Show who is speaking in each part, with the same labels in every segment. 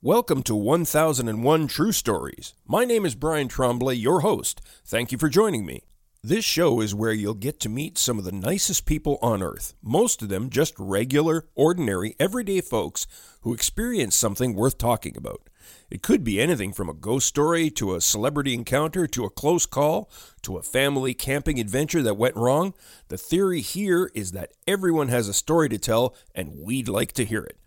Speaker 1: Welcome to 1001 True Stories. My name is Brian Tremblay, your host. Thank you for joining me. This show is where you'll get to meet some of the nicest people on earth, most of them just regular, ordinary, everyday folks who experience something worth talking about. It could be anything from a ghost story to a celebrity encounter to a close call to a family camping adventure that went wrong. The theory here is that everyone has a story to tell, and we'd like to hear it.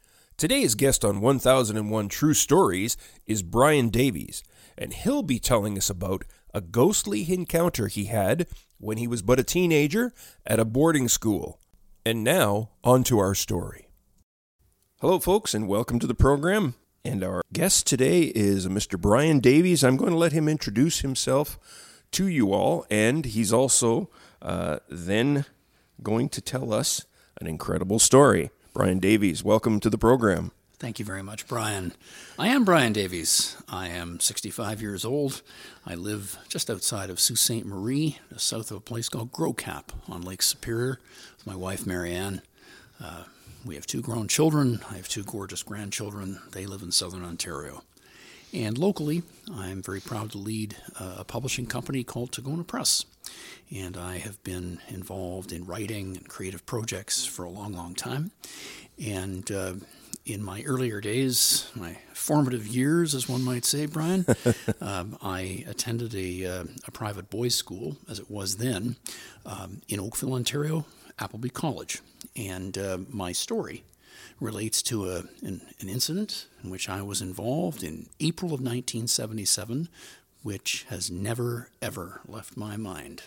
Speaker 1: Today's guest on 1001 True Stories is Bryan Davies, and he'll be telling us about a ghostly encounter he had when he was but a teenager at a boarding school. And now, on to our story. Hello, folks, and welcome to the program. And our guest today is Mr. Bryan Davies. I'm going to let him introduce himself to you all, and he's also uh, then going to tell us an incredible story. Bryan Davies, welcome to the program.
Speaker 2: Thank you very much, Brian. I am Bryan Davies. I am 65 years old. I live just outside of Sault Ste. Marie, just south of a place called Gros-Cap on Lake Superior with my wife, Marianne. Uh, we have two grown children. I have two gorgeous grandchildren. They live in southern Ontario. And locally, I'm very proud to lead a publishing company called Tagona Press. And I have been involved in writing and creative projects for a long, long time. And uh, in my earlier days, my formative years, as one might say, Brian, um, I attended a, uh, a, private boys' school, as it was then, um, in Oakville, Ontario, Appleby College. And uh, my story relates to a, an, an, incident in which I was involved in April of 1977, which has never, ever left my mind.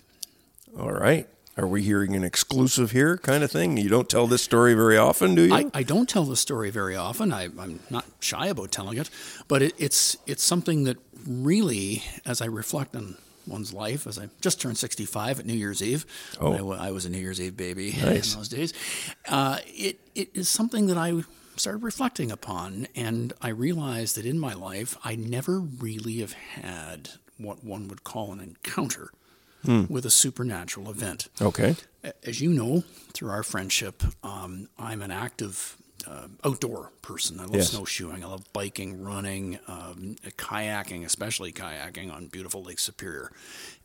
Speaker 1: All right. Are we hearing an exclusive here kind of thing? You don't tell this story very often, do you?
Speaker 2: I, I don't tell the story very often. I, am not shy about telling it, but it, it's it's something that really, as I reflect on one's life, as I just turned 65 at New Year's Eve, oh. I, I was a New Year's Eve baby nice. in those days. Uh, it it is something that I started reflecting upon, and I realized that in my life I never really have had what one would call an encounter hmm. with a supernatural event.
Speaker 1: Okay.
Speaker 2: As you know, through our friendship, um, I'm an active uh, outdoor person. I love yes. snowshoeing. I love biking, running, um, kayaking, especially kayaking on beautiful Lake Superior.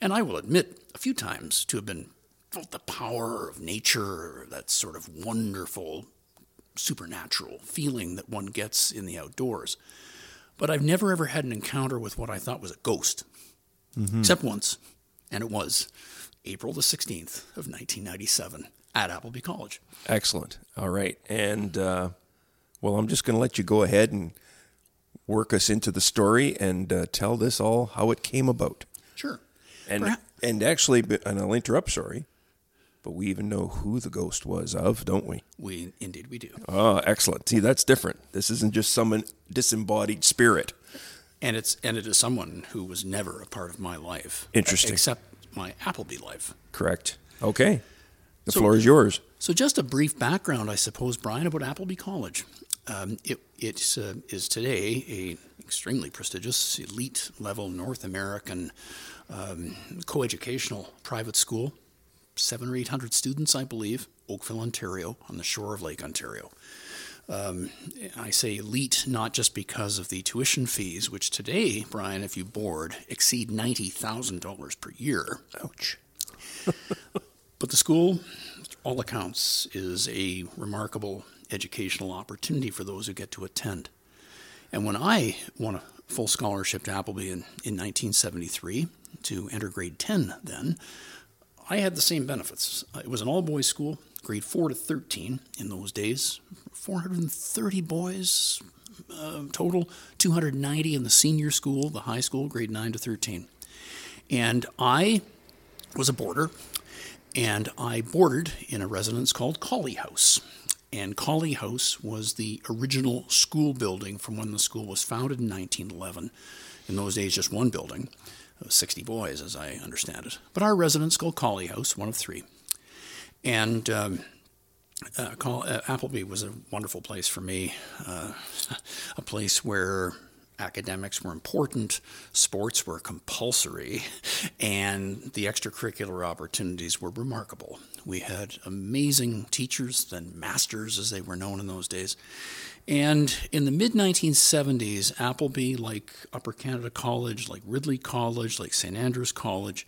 Speaker 2: And I will admit a few times to have been felt the power of nature, that sort of wonderful, supernatural feeling that one gets in the outdoors. But I've never ever had an encounter with what I thought was a ghost, mm-hmm. except once and it was April the 16th of 1997 at Appleby College.
Speaker 1: Excellent. All right. And, uh, well, I'm just going to let you go ahead and work us into the story and uh, tell this all how it came about.
Speaker 2: Sure.
Speaker 1: And, Perhaps. and actually, and I'll interrupt, sorry, but we even know who the ghost was of, don't we?
Speaker 2: We indeed we do.
Speaker 1: Oh, excellent. See, that's different. This isn't just some disembodied spirit
Speaker 2: and it's and it is someone who was never a part of my life.
Speaker 1: Interesting,
Speaker 2: except my Appleby life.
Speaker 1: Correct. Okay, the so, floor is yours.
Speaker 2: So, just a brief background, I suppose, Brian, about Appleby College. Um, it uh, is today a extremely prestigious, elite level North American um, coeducational private school. Seven or eight hundred students, I believe, Oakville, Ontario, on the shore of Lake Ontario. Um, I say elite not just because of the tuition fees, which today, Brian, if you board, exceed $90,000 per year.
Speaker 1: Ouch.
Speaker 2: but the school, all accounts, is a remarkable educational opportunity for those who get to attend. And when I won a full scholarship to Appleby in, in 1973 to enter grade 10 then, I had the same benefits. It was an all boys school, grade 4 to 13 in those days. 430 boys uh, total, 290 in the senior school, the high school, grade 9 to 13. And I was a boarder, and I boarded in a residence called Colley House. And Colley House was the original school building from when the school was founded in 1911. In those days, just one building, 60 boys, as I understand it. But our residence called Colley House, one of three. And um, uh, uh, Appleby was a wonderful place for me, uh, a place where academics were important, sports were compulsory, and the extracurricular opportunities were remarkable. We had amazing teachers, then masters as they were known in those days. And in the mid 1970s, Appleby, like Upper Canada College, like Ridley College, like St. Andrews College,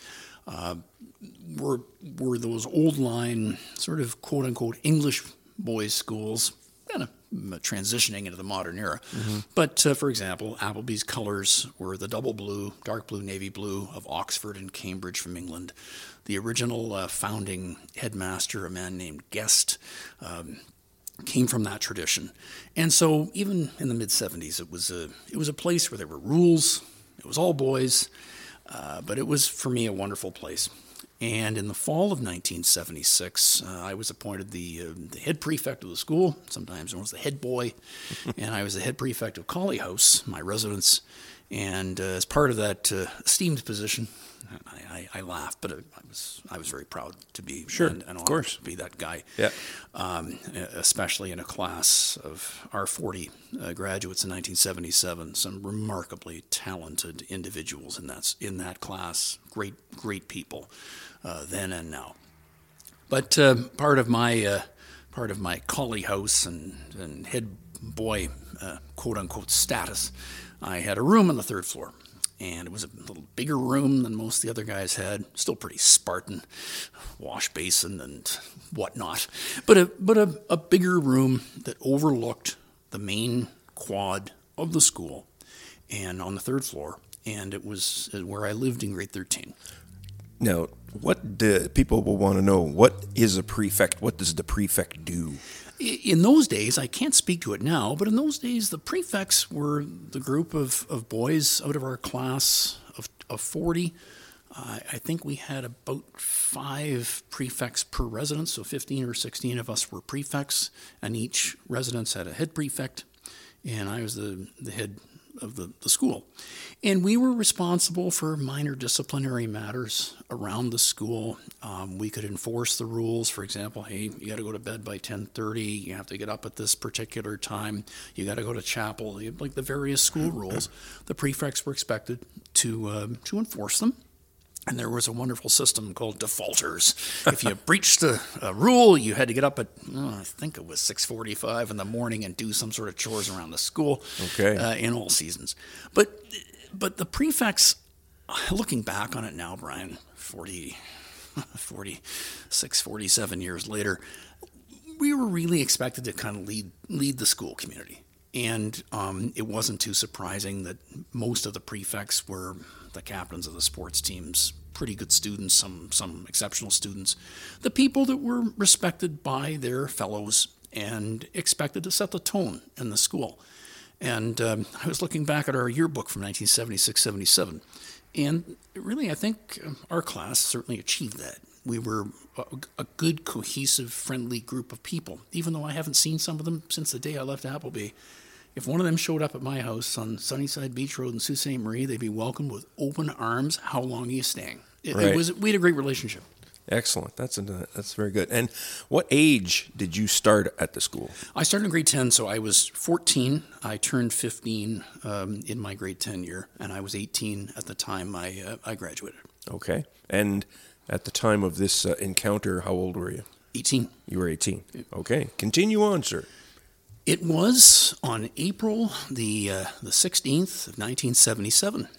Speaker 2: uh, were were those old line sort of quote unquote English boys schools, kind of transitioning into the modern era. Mm-hmm. But uh, for example, Appleby's colors were the double blue, dark blue, navy blue of Oxford and Cambridge from England. The original uh, founding headmaster, a man named Guest, um, came from that tradition. And so even in the mid 70s, it was a it was a place where there were rules. It was all boys. Uh, but it was, for me, a wonderful place. And in the fall of 1976, uh, I was appointed the, uh, the head prefect of the school, sometimes known as the head boy, and I was the head prefect of Colley House, my residence. And uh, as part of that uh, esteemed position, I, I, I laughed, but I was I was very proud to be
Speaker 1: sure,
Speaker 2: and, and
Speaker 1: of course,
Speaker 2: to be that guy.
Speaker 1: Yeah.
Speaker 2: Um, especially in a class of our 40 uh, graduates in 1977, some remarkably talented individuals in that in that class. Great great people, uh, then and now. But uh, part of my uh, part of my Colley house and, and head boy uh, quote unquote status, I had a room on the third floor and it was a little bigger room than most of the other guys had. Still pretty Spartan, wash basin and whatnot, but a but a, a bigger room that overlooked the main quad of the school, and on the third floor, and it was uh, where I lived in grade thirteen.
Speaker 1: Now, what do people will want to know? What is a prefect? What does the prefect do?
Speaker 2: In those days, I can't speak to it now, but in those days, the prefects were the group of, of boys out of our class of, of 40. Uh, I think we had about five prefects per residence, so 15 or 16 of us were prefects, and each residence had a head prefect, and I was the, the head of the, the school. And we were responsible for minor disciplinary matters around the school. Um, we could enforce the rules. For example, hey, you got to go to bed by 10:30. You have to get up at this particular time. You got to go to chapel. Like the various school rules, the prefects were expected to uh, to enforce them. And there was a wonderful system called defaulters. if you breached a, a, rule, you had to get up at oh, I think it was six forty-five in the morning and do some sort of chores around the school.
Speaker 1: Okay.
Speaker 2: Uh, in all seasons, but but the prefects, looking back on it now, Brian, 40, 46, 47 years later, we were really expected to kind of lead lead the school community. And um, it wasn't too surprising that most of the prefects were the captains of the sports teams, pretty good students, some some exceptional students, the people that were respected by their fellows and expected to set the tone in the school. And um, I was looking back at our yearbook from 1976 77, and really, I think um, our class certainly achieved that. We were a, a, good, cohesive, friendly group of people, even though I haven't seen some of them since the day I left Appleby. If one of them showed up at my house on Sunnyside Beach Road in Sault Ste. Marie, they'd be welcomed with open arms. How long are you staying? It, right. it was we had a great relationship.
Speaker 1: Excellent. That's a, that's very good. And what age did you start at the school?
Speaker 2: I started in grade 10, so I was 14. I turned 15 um, in my grade 10 year, and I was 18 at the time I, uh, I graduated.
Speaker 1: Okay. And at the time of this uh, encounter, how old were you?
Speaker 2: 18.
Speaker 1: You were 18. Okay. Continue on, sir.
Speaker 2: It was on April the uh, the 16th of 1977. It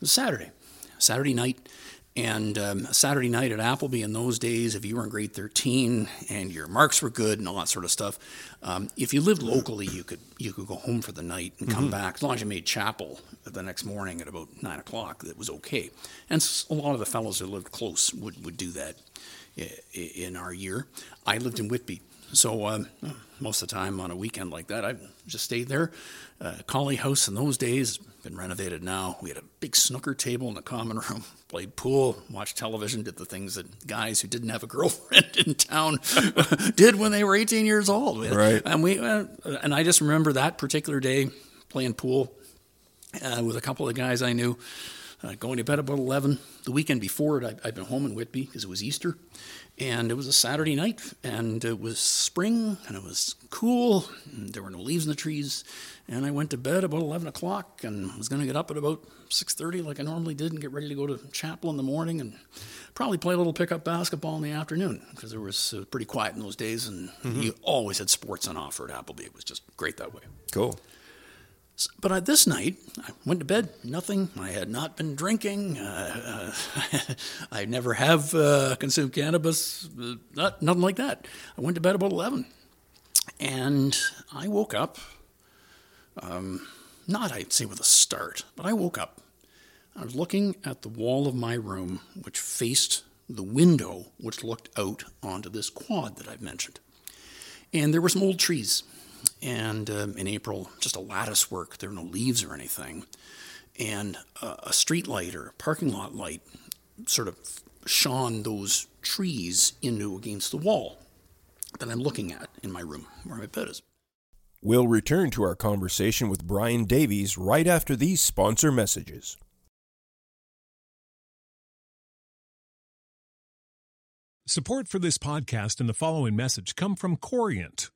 Speaker 2: was Saturday, Saturday night, And um, Saturday night at Appleby in those days, if you were in grade 13 and your marks were good and all that sort of stuff, um, if you lived locally, you could you could go home for the night and come back. As long as you made chapel the next morning at about nine o'clock, that was okay. And a lot of the fellows that lived close would, would do that in our year. I lived in Whitby, so um, most of the time on a weekend like that, I just stayed there. Uh, Colley House in those days been renovated now. We had a big snooker table in the common room, played pool, watched television, did the things that guys who didn't have a girlfriend in town did when they were 18 years old.
Speaker 1: Right.
Speaker 2: And we uh, and I just remember that particular day playing pool uh, with a couple of guys I knew. Uh, going to bed about 11. The weekend before it, I, I'd been home in Whitby because it was Easter. And it was a Saturday night, and it was spring, and it was cool. And there were no leaves in the trees. And I went to bed about 11 o'clock and was going to get up at about 6.30 like I normally did and get ready to go to chapel in the morning and probably play a little pickup basketball in the afternoon because it was uh, pretty quiet in those days. And you always had sports on offer at Appleby. It was just great that way.
Speaker 1: Cool.
Speaker 2: But uh, this night, I went to bed, nothing. I had not been drinking. Uh, uh, I never have uh, consumed cannabis, uh, not, nothing like that. I went to bed about 11. And I woke up, um, not I'd say with a start, but I woke up. I was looking at the wall of my room, which faced the window, which looked out onto this quad that I've mentioned. And there were some old trees. And um, in April, just a lattice work. There were no leaves or anything. And uh, a street light or a parking lot light sort of shone those trees into against the wall that I'm looking at in my room where my bed is.
Speaker 1: We'll return to our conversation with Bryan Davies right after these sponsor messages.
Speaker 3: Support for this podcast and the following message come from Corient.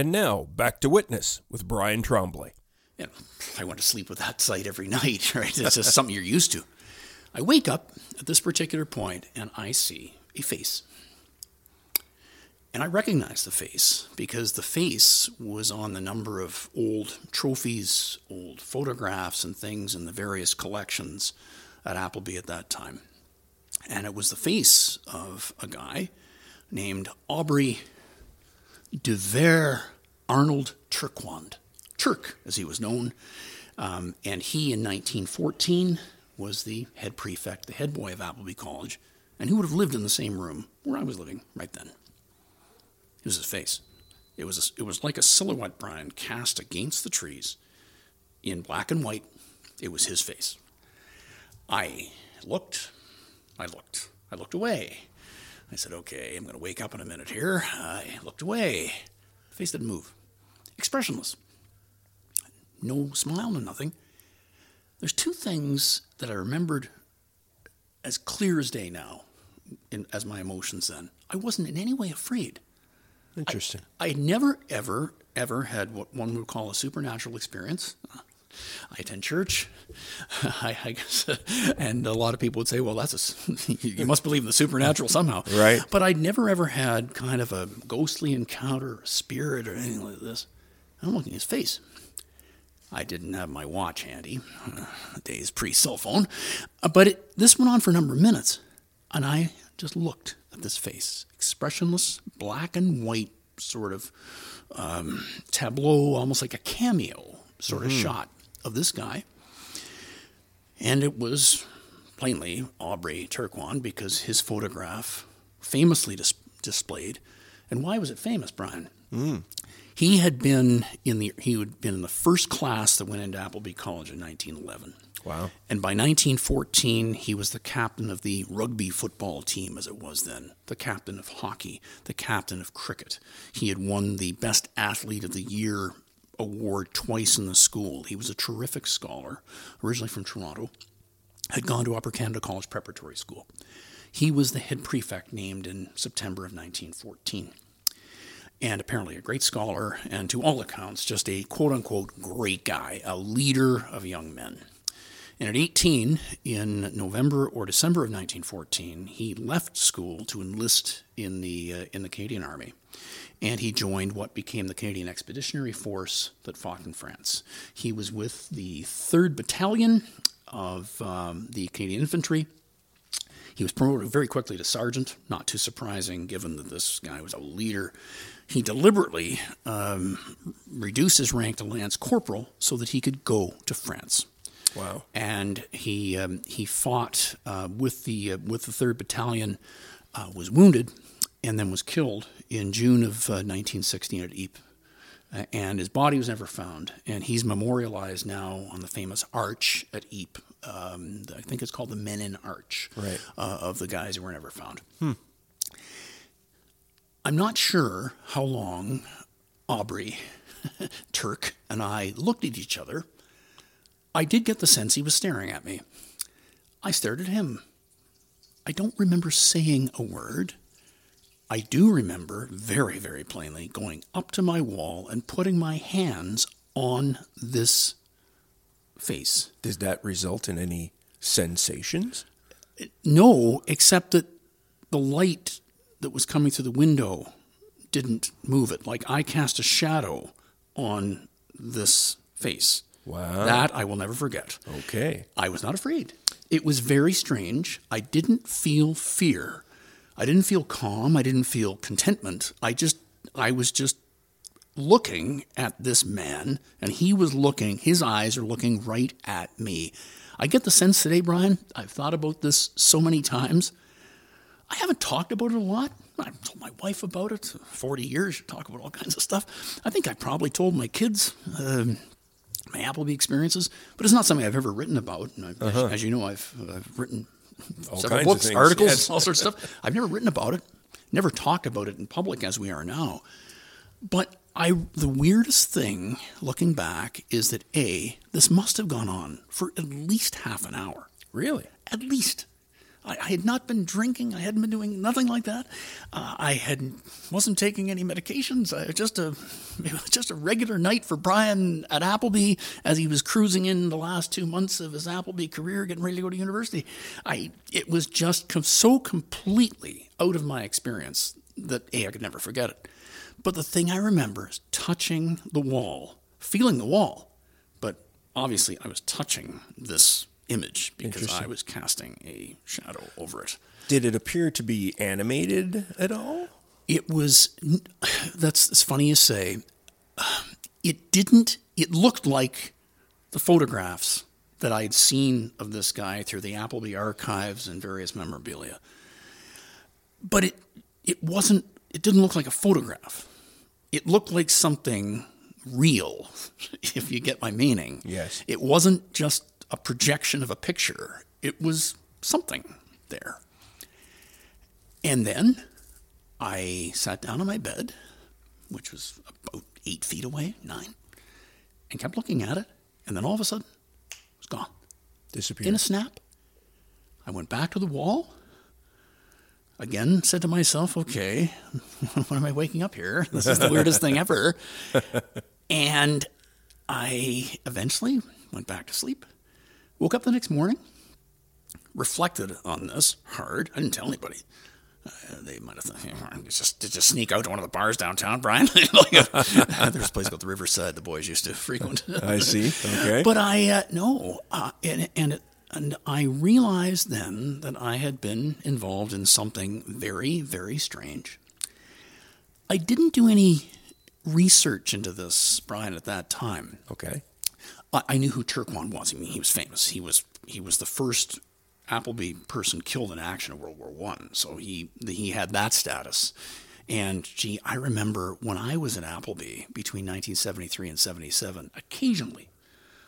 Speaker 1: And now, back to Witness with Brian
Speaker 2: Tremblay. know, I went to sleep with that sight every night, right? It's just something you're used to. I wake up at this particular point and I see a face. And I recognize the face because the face was on the number of old trophies, old photographs, and things in the various collections at Appleby at that time. And it was the face of a guy named Aubrey de Vere Arnold Turquand, Turk as he was known. Um, and he in 1914 was the head prefect, the head boy of Appleby College, and he would have lived in the same room where I was living right then. It was his face. It was, a, it was like a silhouette, Brian, cast against the trees in black and white. It was his face. I looked, I looked, I looked away. I said, okay, I'm going to wake up in a minute here. I looked away. The face didn't move. Expressionless. No smile, no nothing. There's two things that I remembered as clear as day now in, as my emotions then. I wasn't in any way afraid.
Speaker 1: Interesting.
Speaker 2: I had never, ever, ever had what one would call a supernatural experience. I attend church, I, I guess, and a lot of people would say, "Well, that's a, you must believe in the supernatural somehow."
Speaker 1: Right.
Speaker 2: But I'd never ever had kind of a ghostly encounter, or a spirit, or anything like this. I'm looking at his face. I didn't have my watch handy, uh, days pre-cell phone, uh, but it, this went on for a number of minutes, and I just looked at this face, expressionless, black and white, sort of um, tableau, almost like a cameo sort of shot of this guy. And it was plainly Aubrey Turquand because his photograph famously dis- displayed. And why was it famous, Brian? Hmm. He had been in the he had been in the first class that went into Appleby College in 1911.
Speaker 1: Wow.
Speaker 2: And by 1914, he was the captain of the rugby football team, as it was then, the captain of hockey, the captain of cricket. He had won the Best Athlete of the Year award twice in the school. He was a terrific scholar, originally from Toronto, had gone to Upper Canada College Preparatory School. He was the head prefect named in September of 1914 and apparently a great scholar, and to all accounts, just a quote unquote great guy, a leader of young men. And at 18, in November or December of 1914, he left school to enlist in the, uh, in the Canadian Army. And he joined what became the Canadian Expeditionary Force that fought in France. He was with the 3rd Battalion of um, the Canadian Infantry. He was promoted very quickly to sergeant, not too surprising given that this guy was a leader. He deliberately um, reduced his rank to lance corporal so that he could go to France.
Speaker 1: Wow.
Speaker 2: And he um, he fought uh, with the uh, with the third battalion, uh, was wounded, and then was killed in June of uh, 1916 at Ypres. Uh, and his body was never found. And he's memorialized now on the famous arch at Ypres. Um, I think it's called the Menin Arch
Speaker 1: Right.
Speaker 2: uh, of the guys who were never found. I'm not sure how long Aubrey, Turk, and I looked at each other. I did get the sense he was staring at me. I stared at him. I don't remember saying a word. I do remember very, very plainly going up to my wall and putting my hands on this face.
Speaker 1: Does that result in any sensations?
Speaker 2: No, except that the light that was coming through the window didn't move it. Like I cast a shadow on this face.
Speaker 1: Wow.
Speaker 2: That I will never forget.
Speaker 1: Okay.
Speaker 2: I was not afraid. It was very strange. I didn't feel fear. I didn't feel calm. I didn't feel contentment. I just, I was just looking at this man, and he was looking, his eyes are looking right at me. I get the sense today, Brian, I've thought about this so many times. I haven't talked about it a lot. I've told my wife about it. 40 years, you talk about all kinds of stuff. I think I probably told my kids um, my Appleby experiences, but it's not something I've ever written about. And I've, as, as you know, I've, I've written several
Speaker 1: kinds
Speaker 2: books, articles,
Speaker 1: yes.
Speaker 2: all sorts of stuff. I've never written about it, never talked about it in public as we are now. But I, the weirdest thing looking back is that A, this must have gone on for at least half an hour.
Speaker 1: Really?
Speaker 2: At least. I, I had not been drinking. I hadn't been doing nothing like that. Uh, I had wasn't taking any medications. I, just a just a regular night for Bryan at Appleby as he was cruising in the last two months of his Appleby career, getting ready to go to university. I it was just com- so completely out of my experience that a I could never forget it. But the thing I remember is touching the wall, feeling the wall, but obviously I was touching this image because I was casting a shadow over it.
Speaker 1: Did it appear to be animated at all?
Speaker 2: It was that's as funny you say. It didn't. It looked like the photographs that I had seen of this guy through the Appleby archives and various memorabilia. But it it wasn't. It didn't look like a photograph. It looked like something real, if you get my meaning.
Speaker 1: Yes.
Speaker 2: It wasn't just a projection of a picture. It was something there. And then I sat down on my bed, which was about eight feet away, nine, and kept looking at it. And then all of a sudden, it was gone.
Speaker 1: Disappeared.
Speaker 2: In a snap, I went back to the wall. Again, said to myself, okay, when am I waking up here? This is the weirdest thing ever. And I eventually went back to sleep. Woke up the next morning, reflected on this hard. I didn't tell anybody. Uh, they might have thought, "Yeah, it's just, just sneak out to one of the bars downtown, Brian. like, uh, there's a place called the Riverside the boys used to frequent.
Speaker 1: I see. Okay.
Speaker 2: But I uh, no, uh, and and it, and I realized then that I had been involved in something very very strange. I didn't do any research into this, Brian, at that time.
Speaker 1: okay.
Speaker 2: I I knew who Turquand was. I mean, he was famous. He was he was the first Appleby person killed in action in World War One, so he he had that status. And gee, I remember when I was at Appleby between 1973 and 77, occasionally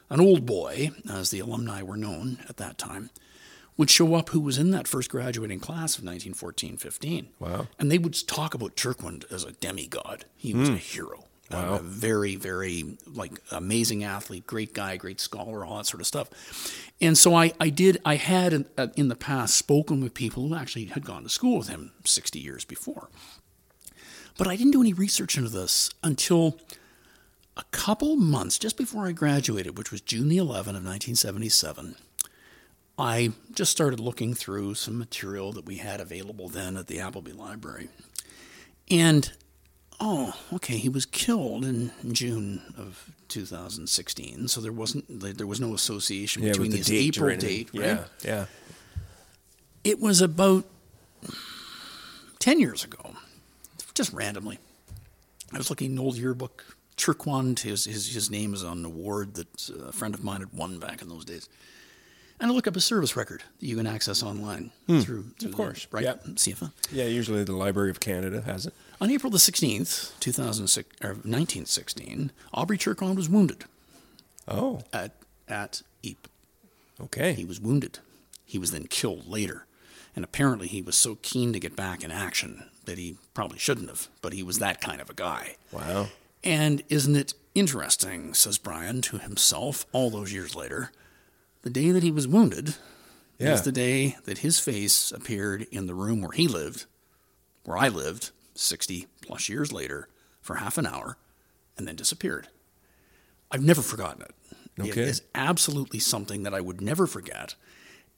Speaker 2: an old boy, as the alumni were known at that time, would show up who was in that first graduating class of 1914 15.
Speaker 1: Wow.
Speaker 2: And they would talk about Turquand as a demigod. He was hmm. a hero.
Speaker 1: Wow.
Speaker 2: A very, very like amazing athlete, great guy, great scholar, all that sort of stuff. And so I, I did, I had in, uh, in the past spoken with people who actually had gone to school with him 60 years before. But I didn't do any research into this until a couple months just before I graduated, which was June the 11th of 1977. I just started looking through some material that we had available then at the Appleby Library. And oh, okay, he was killed in June of 2016, so there wasn't there was no association
Speaker 1: Yeah,
Speaker 2: between
Speaker 1: with
Speaker 2: this
Speaker 1: date
Speaker 2: April date, right?
Speaker 1: Yeah, yeah.
Speaker 2: It was about 10 years ago, just randomly. I was looking an old yearbook. Turquand, his, his, his name is on an award that a friend of mine had won back in those days. And look up a service record that you can access online through, through
Speaker 1: Hmm. Of course,
Speaker 2: the, right?
Speaker 1: yeah.
Speaker 2: CFA.
Speaker 1: Yeah, usually the Library of Canada has it.
Speaker 2: On April the 16th, 2006, or 1916, Aubrey Turquand was wounded
Speaker 1: Oh,
Speaker 2: at, at Ypres.
Speaker 1: okay.
Speaker 2: He was wounded. He was then killed later. And apparently he was so keen to get back in action that he probably shouldn't have, but he was that kind of a guy.
Speaker 1: Wow.
Speaker 2: And isn't it interesting, says Bryan to himself all those years later, the day that he was wounded
Speaker 1: Yeah.
Speaker 2: is the day that his face appeared in the room where he lived, where I lived 60 plus years later, for half an hour, and then disappeared. I've never forgotten it. It
Speaker 1: Okay.
Speaker 2: is absolutely something that I would never forget.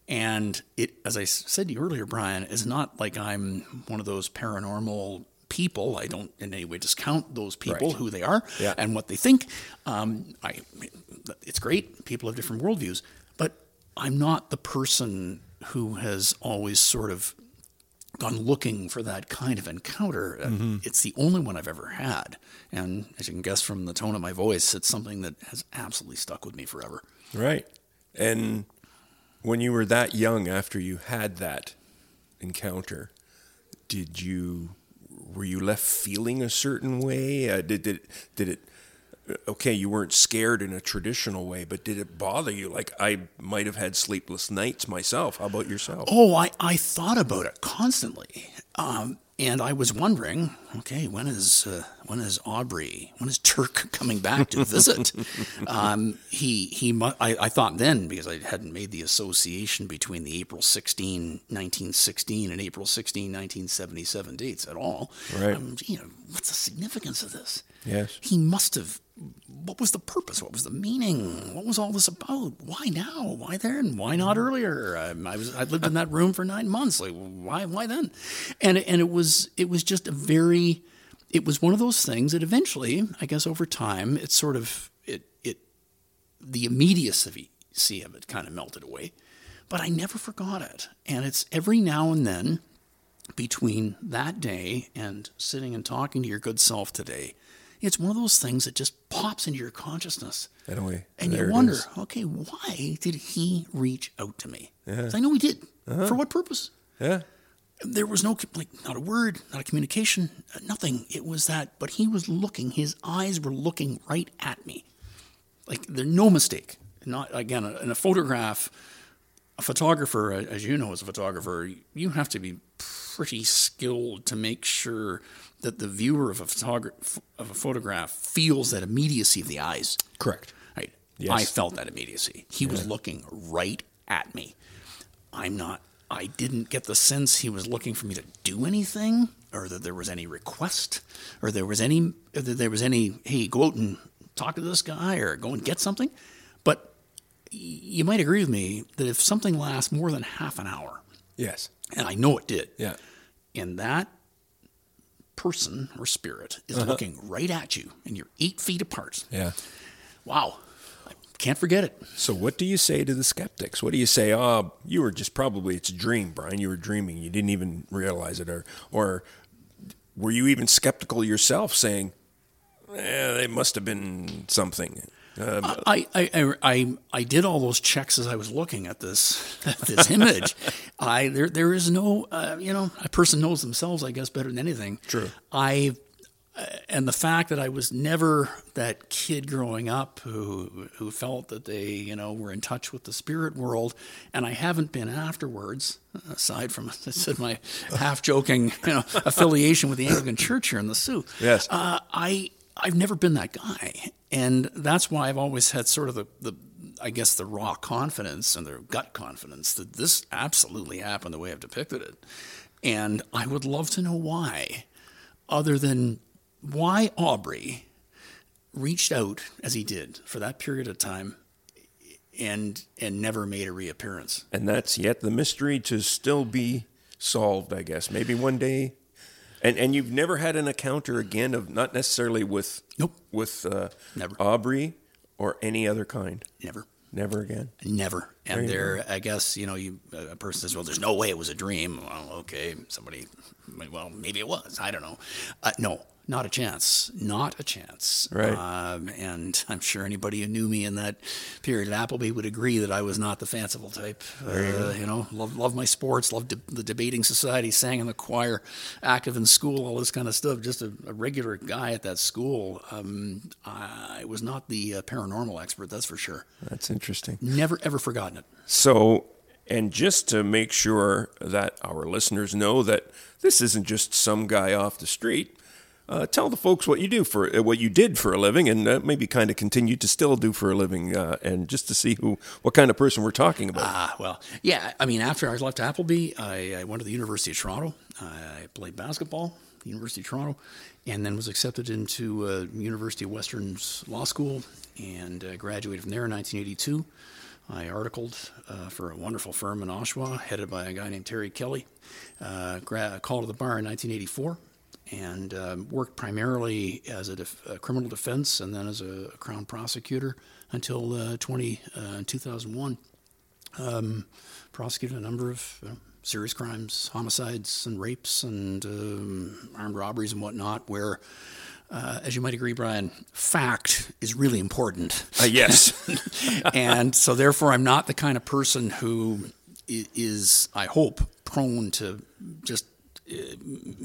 Speaker 2: And it, as I said to you earlier, Brian, is not like I'm one of those paranormal people. I don't in any way discount those people,
Speaker 1: Right.
Speaker 2: who they are,
Speaker 1: Yeah.
Speaker 2: and what they think. Um, I, it's great. People have different worldviews, I'm not the person who has always sort of gone looking for that kind of encounter. Uh,
Speaker 1: Mm-hmm.
Speaker 2: It's the only one I've ever had, and as you can guess from the tone of my voice, it's something that has absolutely stuck with me forever.
Speaker 1: Right. And when you were that young after you had that encounter, did you were you left feeling a certain way? Uh, did did did it okay, you weren't scared in a traditional way, but did it bother you? Like I might have had sleepless nights myself. How about yourself?
Speaker 2: Oh, I, I thought about it constantly. Um, and I was wondering, okay, when is uh, when is Aubrey, when is Turk coming back to visit? um, he he, mu- I, I thought then because I hadn't made the association between the April 16, 1916 and April 16, 1977 dates at all.
Speaker 1: Right.
Speaker 2: Um, you know, what's the significance of this?
Speaker 1: Yes.
Speaker 2: He must have. What was the purpose? What was the meaning? What was all this about? Why now? Why then? Why not earlier? Um, I was I lived in that room for nine months. Like why? Why then? And and it was it was just a very. It was one of those things that eventually, I guess, over time, it sort of it it the immediacy of it kind of melted away, but I never forgot it. And it's every now and then between that day and sitting and talking to your good self today, it's one of those things that just pops into your consciousness.
Speaker 1: Anyway,
Speaker 2: And you wonder, okay, why did he reach out to me? 'Cause I know he did.
Speaker 1: Uh-huh.
Speaker 2: For what purpose?
Speaker 1: Yeah.
Speaker 2: There was no, like, not a word, not a communication, uh, nothing. It was that, but he was looking, his eyes were looking right at me. Like, there's no mistake. Not, again, in a photograph, a photographer, as you know, as a photographer, you have to be pretty skilled to make sure that the viewer of a photograph of a photograph feels that immediacy of the eyes.
Speaker 1: Correct.
Speaker 2: Right.
Speaker 1: Yes.
Speaker 2: I felt that immediacy. He was looking right at me. I'm not. I didn't get the sense he was looking for me to do anything, or that there was any request, or there was any, that there was any. Hey, go out and talk to this guy, or go and get something. But you might agree with me that if something lasts more than half an hour,
Speaker 1: Yes.
Speaker 2: and I know it did,
Speaker 1: Yeah.
Speaker 2: and that person or spirit is
Speaker 1: Uh-huh.
Speaker 2: looking right at you, and you're eight feet apart.
Speaker 1: Yeah.
Speaker 2: Wow, I can't forget it.
Speaker 1: So what do you say to the skeptics? What do you say? Oh, you were just probably it's a dream, Brian. You were dreaming. You didn't even realize it, or or were you even skeptical yourself, saying, "Eh, they must have been something."
Speaker 2: I, I, I, I, I did all those checks as I was looking at this this image. I there there is no uh, you know a person knows themselves I guess better than anything.
Speaker 1: True.
Speaker 2: I uh, and the fact that I was never that kid growing up who who felt that they you know were in touch with the spirit world, and I haven't been afterwards. Aside from I said my half joking you know affiliation with the Anglican Church here in the Soo.
Speaker 1: Yes.
Speaker 2: Uh, I I've never been that guy, and that's why I've always had sort of the, the I guess the raw confidence and the gut confidence that this absolutely happened the way I've depicted it, and I would love to know why, other than why Aubrey reached out as he did for that period of time and and never made a reappearance.
Speaker 1: And that's yet the mystery to still be solved, I guess. Maybe one day. And and you've never had an encounter again of not necessarily with
Speaker 2: Nope.
Speaker 1: with uh,
Speaker 2: Never.
Speaker 1: Aubrey or any other kind.
Speaker 2: Never.
Speaker 1: Never again.
Speaker 2: Never. And
Speaker 1: you
Speaker 2: there, I guess, you know, you a person says, "Well, there's no way it was a dream." Well, okay, somebody, well, maybe it was. I don't know. Uh, no, not a chance. Not a chance.
Speaker 1: Right.
Speaker 2: Um, and I'm sure anybody who knew me in that period at Appleby would agree that I was not the fanciful type. Uh, you, know, love love my sports, love de- the debating society, sang in the choir, active in school, all this kind of stuff. Just a, a regular guy at that school. Um, I was not the uh, paranormal expert, that's for sure.
Speaker 1: That's interesting.
Speaker 2: Never ever forgotten it.
Speaker 1: So, and just to make sure that our listeners know that this isn't just some guy off the street, uh, tell the folks what you do for uh, what you did for a living, and uh, maybe kind of continue to still do for a living, uh, and just to see who what kind of person we're talking about.
Speaker 2: Ah, well, yeah. I mean, after I left Appleby, I, I went to the University of Toronto. I played basketball, University of Toronto, and then was accepted into uh, University of Western's law school and uh, graduated from there in 1982. I articled uh, for a wonderful firm in Oshawa, headed by a guy named Terry Kelly. Uh, gra- called to the bar in 1984 and um, worked primarily as a, def- a criminal defense and then as a, crown prosecutor until uh, 20, uh, 2001. Um, prosecuted a number of uh, serious crimes, homicides, and rapes, and um, armed robberies and whatnot, where, uh, as you might agree, Brian, fact is really important.
Speaker 1: Uh, yes,
Speaker 2: and so, therefore, I'm not the kind of person who is, i- hope, prone to just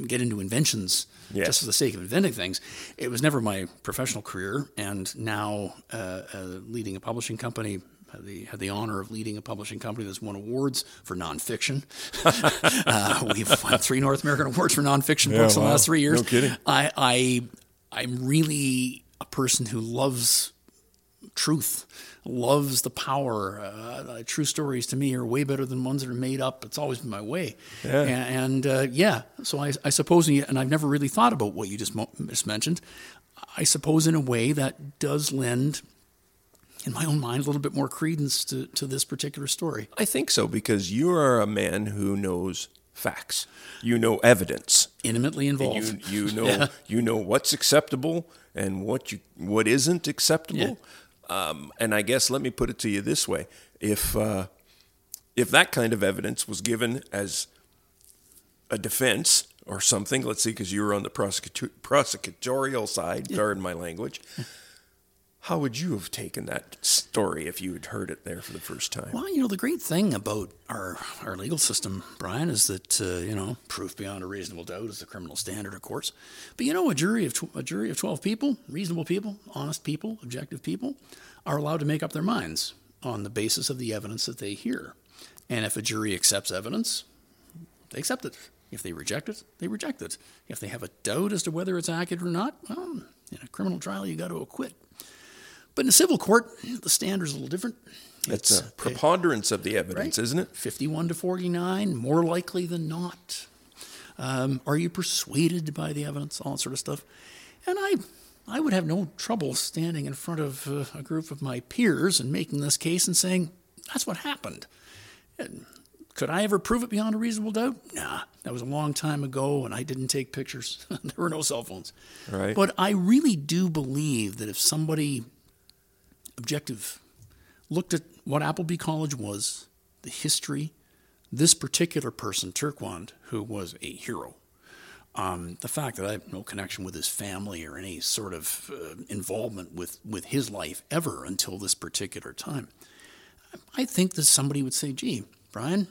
Speaker 2: get into inventions
Speaker 1: Yes.
Speaker 2: just for the sake of inventing things. It was never my professional career, and now uh, uh, leading a publishing company. Had the, had the honor of leading a publishing company that's won awards for nonfiction. uh, we've won three North American awards for nonfiction books in the last three years.
Speaker 1: No kidding.
Speaker 2: I, I I'm really a person who loves truth, loves the power. Uh, true stories to me are way better than ones that are made up. It's always been my way.
Speaker 1: Yeah.
Speaker 2: And, and uh, yeah, so I, I suppose, and I've never really thought about what you just, mo- just mentioned. I suppose in a way that does lend, in my own mind, a little bit more credence to, to this particular story.
Speaker 1: I think so because you are a man who knows facts. You know evidence.
Speaker 2: Intimately involved.
Speaker 1: You you know you know what's acceptable and what you what isn't acceptable. Um, and I guess let me put it to you this way: if uh, if that kind of evidence was given as a defense or something, let's see, because you were on the prosecutor, prosecutorial side, pardon my language. How would you have taken that story if you had heard it there for the first time?
Speaker 2: Well, you know, the great thing about our, our legal system, Brian, is that, uh, you know, proof beyond a reasonable doubt is the criminal standard, of course. But, you know, a jury of, tw- a jury of 12 people, reasonable people, honest people, objective people, are allowed to make up their minds on the basis of the evidence that they hear. And if a jury accepts evidence, they accept it. If they reject it, they reject it. If they have a doubt as to whether it's accurate or not, well, in a criminal trial, you got to acquit. But in a civil court, the standard's a little different.
Speaker 1: It's
Speaker 2: It's,
Speaker 1: a preponderance of the evidence,
Speaker 2: right.
Speaker 1: isn't it?
Speaker 2: 51 to 49, more likely than not. Um, are you persuaded by the evidence? All that sort of stuff. And I, I would have no trouble standing in front of uh, a group of my peers and making this case and saying, that's what happened. And could I ever prove it beyond a reasonable doubt? Nah, that was a long time ago, and I didn't take pictures. there were no cell phones.
Speaker 1: Right.
Speaker 2: But I really do believe that if somebody objective looked at what Appleby College was, the history, this particular person, Turquand, who was a hero, Um, the fact that I have no connection with his family or any sort of uh, involvement with, with his life ever until this particular time, I think that somebody would say, gee, Brian,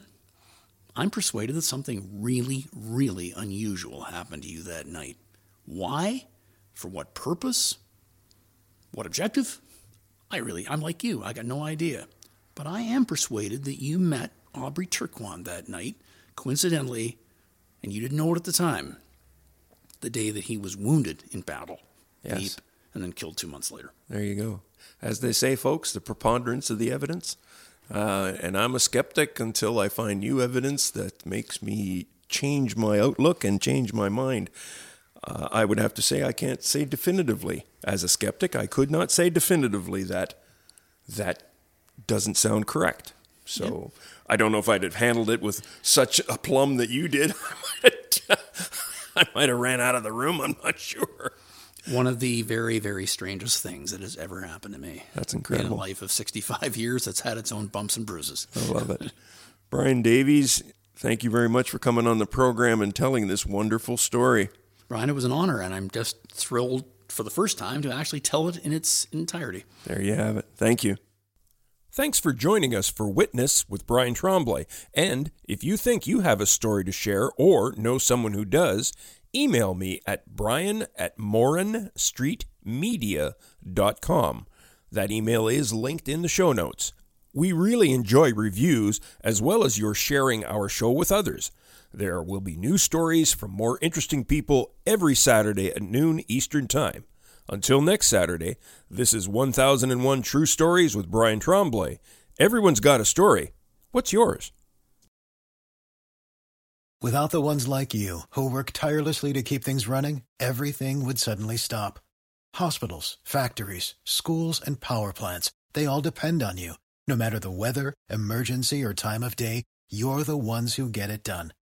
Speaker 2: I'm persuaded that something really, really unusual happened to you that night. Why? For what purpose? What objective? I really, I'm like you, I got no idea. But I am persuaded that you met Aubrey Turquand that night, coincidentally, and you didn't know it at the time, the day that he was wounded in battle.
Speaker 1: Yes.
Speaker 2: Deep, and then killed two months later.
Speaker 1: There you go. As they say, folks, the preponderance of the evidence. Uh, and I'm a skeptic until I find new evidence that makes me change my outlook and change my mind. Uh, I would have to say I can't say definitively. As a skeptic, I could not say definitively that that doesn't sound correct. So I don't know if I'd have handled it with such a plum that you did. I might have ran out of the room. I'm not sure.
Speaker 2: One of the very, very strangest things that has ever happened to me.
Speaker 1: That's incredible.
Speaker 2: In a life of 65 years that's had its own bumps and bruises.
Speaker 1: I love it. Bryan Davies, thank you very much for coming on the program and telling this wonderful story.
Speaker 2: Brian, it was an honor, and I'm just thrilled for the first time to actually tell it in its entirety.
Speaker 1: There you have it. Thank you. Thanks for joining us for Witness with Brian Tremblay. And if you think you have a story to share or know someone who does, email me at brian at morinstreetmedia.com. That email is linked in the show notes. We really enjoy reviews as well as your sharing our show with others. There will be new stories from more interesting people every Saturday at noon Eastern Time. Until next Saturday, this is 1001 True Stories with Brian Tremblay. Everyone's got a story. What's yours?
Speaker 4: Without the ones like you, who work tirelessly to keep things running, everything would suddenly stop. Hospitals, factories, schools, and power plants, they all depend on you. No matter the weather, emergency, or time of day, you're the ones who get it done.